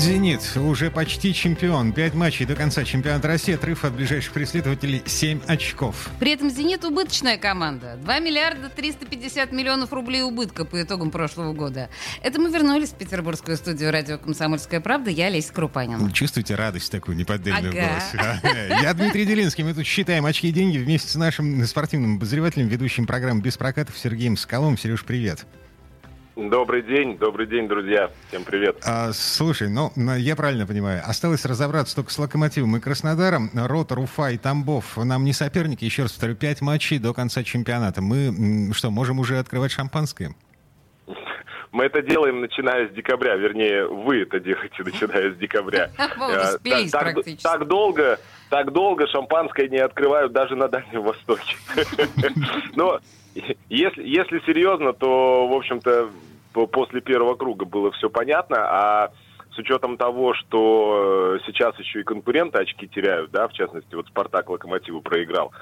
«Зенит» уже почти чемпион. Пять матчей до конца чемпионата России. Отрыв от ближайших преследователей 7 очков. При этом «Зенит» убыточная команда. 2 миллиарда 350 миллионов рублей убытка по итогам прошлого года. Это мы вернулись в петербургскую студию радио «Комсомольская правда». Я Олеся Крупанина. Чувствуете радость такую неподдельную ага. в голосе? Я Дмитрий Делинский. Мы тут считаем очки и деньги вместе с нашим спортивным обозревателем, ведущим программы «Без прокатов» Сергеем Скалом. Сереж, привет. Добрый день, добрый день, друзья. Всем привет. А, слушай, ну, я правильно понимаю, осталось разобраться только с Локомотивом и Краснодаром. Ротор, Уфа и Тамбов нам не соперники. Еще раз повторю, пять матчей до конца чемпионата. Мы что, можем уже открывать шампанское? Мы это делаем, начиная с декабря. Вернее, вы это делаете, начиная с декабря. Практически. Так долго, так долго шампанское не открывают даже на Дальнем Востоке. Но если, если серьезно, то, в общем-то, после первого круга было все понятно, а с учетом того, что сейчас еще и конкуренты очки теряют, да, в частности, вот Спартак Локомотиву проиграл,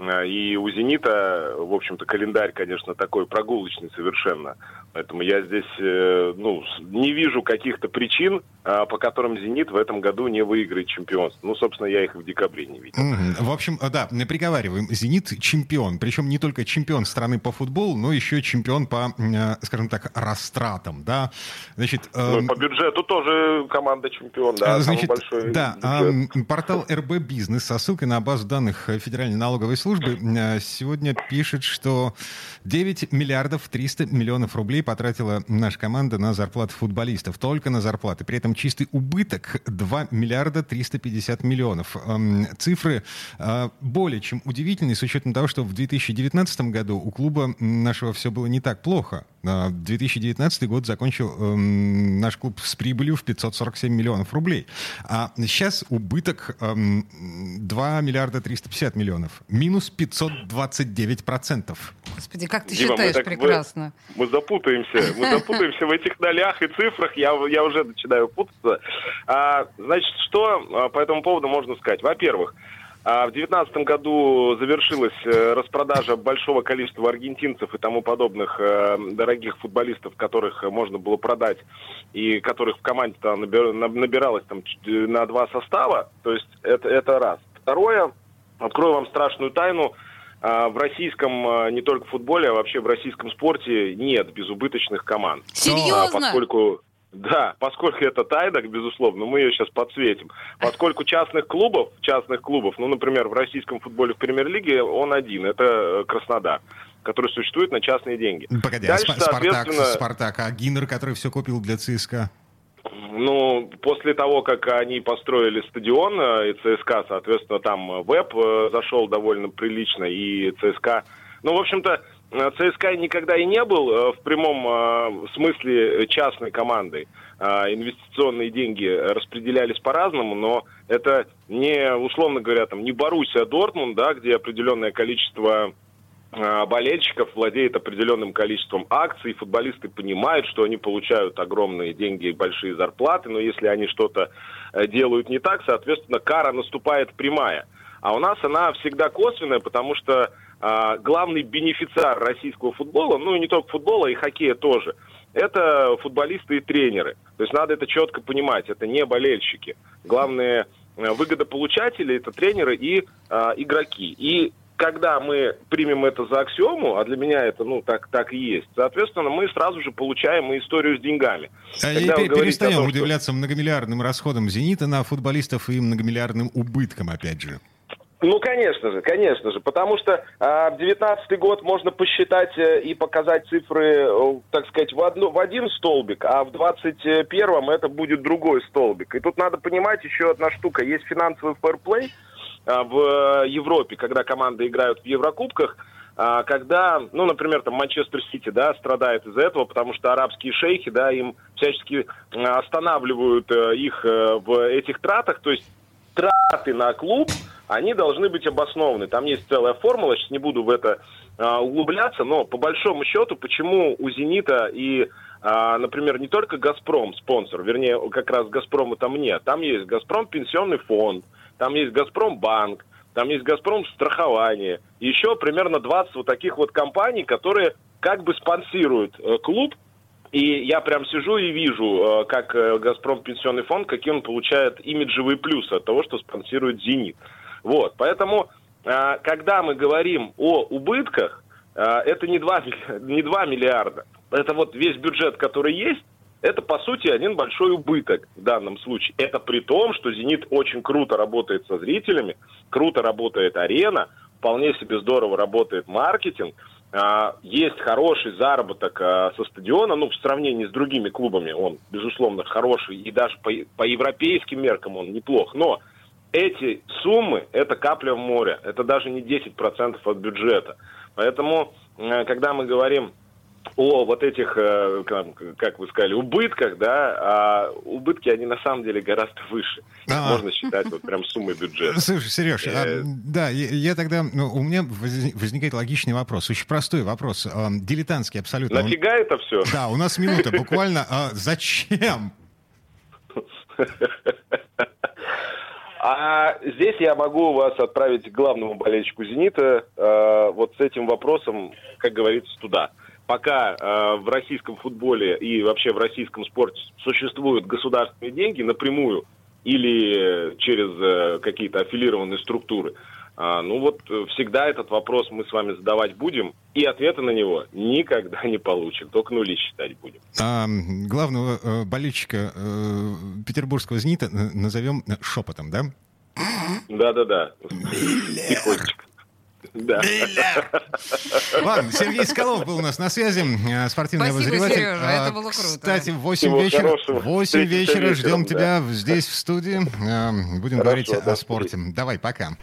и у «Зенита», в общем-то, календарь, конечно, такой прогулочный совершенно. Поэтому я здесь э, ну, не вижу каких-то причин, а, по которым «Зенит» в этом году не выиграет чемпионство. Ну, собственно, я их в декабре не видел. Mm-hmm. В общем, да, приговариваем. «Зенит» чемпион. Причем не только чемпион страны по футболу, но еще чемпион по, э, скажем так, растратам. Да? Значит, э, ну, по бюджету тоже команда чемпион. Да, Значит, большой да, э, портал РБ Бизнес со ссылкой на базу данных Федеральной налоговой службы службы э, сегодня пишет, что 9 миллиардов 300 миллионов рублей потратила наша команда на зарплаты футболистов. Только на зарплаты. При этом чистый убыток 2 миллиарда 350 миллионов. Цифры э, более чем удивительные, с учетом того, что в 2019 году у клуба нашего все было не так плохо. 2019 э, год закончил эм, наш клуб с прибылью в 547 миллионов рублей. А сейчас убыток эм, 2 миллиарда 350 миллионов. Минус 529 процентов. Господи, как ты Дима, считаешь, так, прекрасно. Мы, мы запутаемся. Мы запутаемся в этих нолях и цифрах. Я, я уже начинаю путаться. А, значит, что а, по этому поводу можно сказать? Во-первых, а в 2019 году завершилась э, распродажа большого количества аргентинцев и тому подобных э, дорогих футболистов, которых можно было продать и которых в команде там набиралось там на два состава. То есть это, это раз. Второе, открою вам страшную тайну. А, в российском не только футболе, а вообще в российском спорте нет безубыточных команд. Серьезно? Поскольку да, поскольку это тайна, безусловно, мы ее сейчас подсветим. Поскольку частных клубов, частных клубов, ну, например, в российском футболе в премьер-лиге он один, это э, Краснодар который существует на частные деньги. Погоди, а Дальше, а соответственно... Спартак, Спартак, а Гиннер, который все купил для ЦСКА? Ну, после того, как они построили стадион э, и ЦСКА, соответственно, там веб э, зашел довольно прилично, и ЦСКА... Ну, в общем-то, ЦСКА никогда и не был э, в прямом э, смысле частной командой. Инвестиционные деньги распределялись по-разному, но это не, условно говоря, там, не Боруссия, Дортмунд, да, где определенное количество болельщиков владеет определенным количеством акций, футболисты понимают, что они получают огромные деньги и большие зарплаты, но если они что-то делают не так, соответственно, кара наступает прямая. А у нас она всегда косвенная, потому что а, главный бенефициар российского футбола, ну и не только футбола, и хоккея тоже, это футболисты и тренеры. То есть надо это четко понимать, это не болельщики. Главные э, выгодополучатели это тренеры и а, игроки. И когда мы примем это за аксиому, а для меня это, ну, так, так и есть, соответственно, мы сразу же получаем и историю с деньгами. А и перестаем том, удивляться что... многомиллиардным расходам «Зенита» на футболистов и многомиллиардным убыткам, опять же. Ну, конечно же, конечно же, потому что а, девятнадцатый год можно посчитать э, и показать цифры, э, так сказать, в, одну, в один столбик, а в двадцать первом это будет другой столбик. И тут надо понимать еще одна штука. Есть финансовый фэрплей а, в Европе, когда команды играют в Еврокубках, а, когда, ну, например, там Манчестер Сити, да, страдает из-за этого, потому что арабские шейхи, да, им всячески останавливают э, их в этих тратах, то есть траты на клуб – они должны быть обоснованы. Там есть целая формула, сейчас не буду в это а, углубляться, но по большому счету, почему у «Зенита» и а, например, не только «Газпром» спонсор, вернее, как раз «Газпрома» там нет. Там есть «Газпром» пенсионный фонд, там есть «Газпром» банк, там есть «Газпром» страхование. Еще примерно 20 вот таких вот компаний, которые как бы спонсируют э, клуб, и я прям сижу и вижу, э, как э, «Газпром» пенсионный фонд, какие он получает имиджевые плюсы от того, что спонсирует «Зенит». Вот, поэтому, э, когда мы говорим о убытках, это не 2, не 2 миллиарда. Это вот весь бюджет, который есть, это, по сути, один большой убыток в данном случае. Это при том, что «Зенит» очень круто работает со зрителями, круто работает арена, вполне себе здорово работает маркетинг – а, есть хороший заработок а, со стадиона, ну, в сравнении с другими клубами он, безусловно, хороший, и даже по, по европейским меркам он неплох. Но эти суммы – это капля в море, это даже не 10% от бюджета. Поэтому, э, когда мы говорим о вот этих, э, как вы сказали, убытках, да, а убытки, они на самом деле гораздо выше. А-а. Можно считать вот прям суммой бюджета. Слушай, Сереж, а, э... да, я, я тогда, ну, у меня возникает логичный вопрос, очень простой вопрос, э, дилетантский абсолютно. Нафига Он... это все? Да, у нас минута буквально. А зачем? А здесь я могу вас отправить к главному болельщику «Зенита» э, вот с этим вопросом, как говорится, туда. Пока э, в российском футболе и вообще в российском спорте существуют государственные деньги напрямую или через э, какие-то аффилированные структуры, ну вот всегда этот вопрос мы с вами задавать будем, и ответа на него никогда не получим, только нули считать будем. А, главного э, болельщика э, петербургского «Зенита» назовем шепотом, да? Да-да-да. Тихонечко. Да. Ладно, Сергей Скалов был у нас на связи, э, спортивный Спасибо, обозреватель. Сережа, это а, было круто. Кстати, в 8 Всего вечера, 8 вечера ждем да. тебя здесь, в студии. Э, будем Хорошо, говорить да, о спорте. Давай, пока.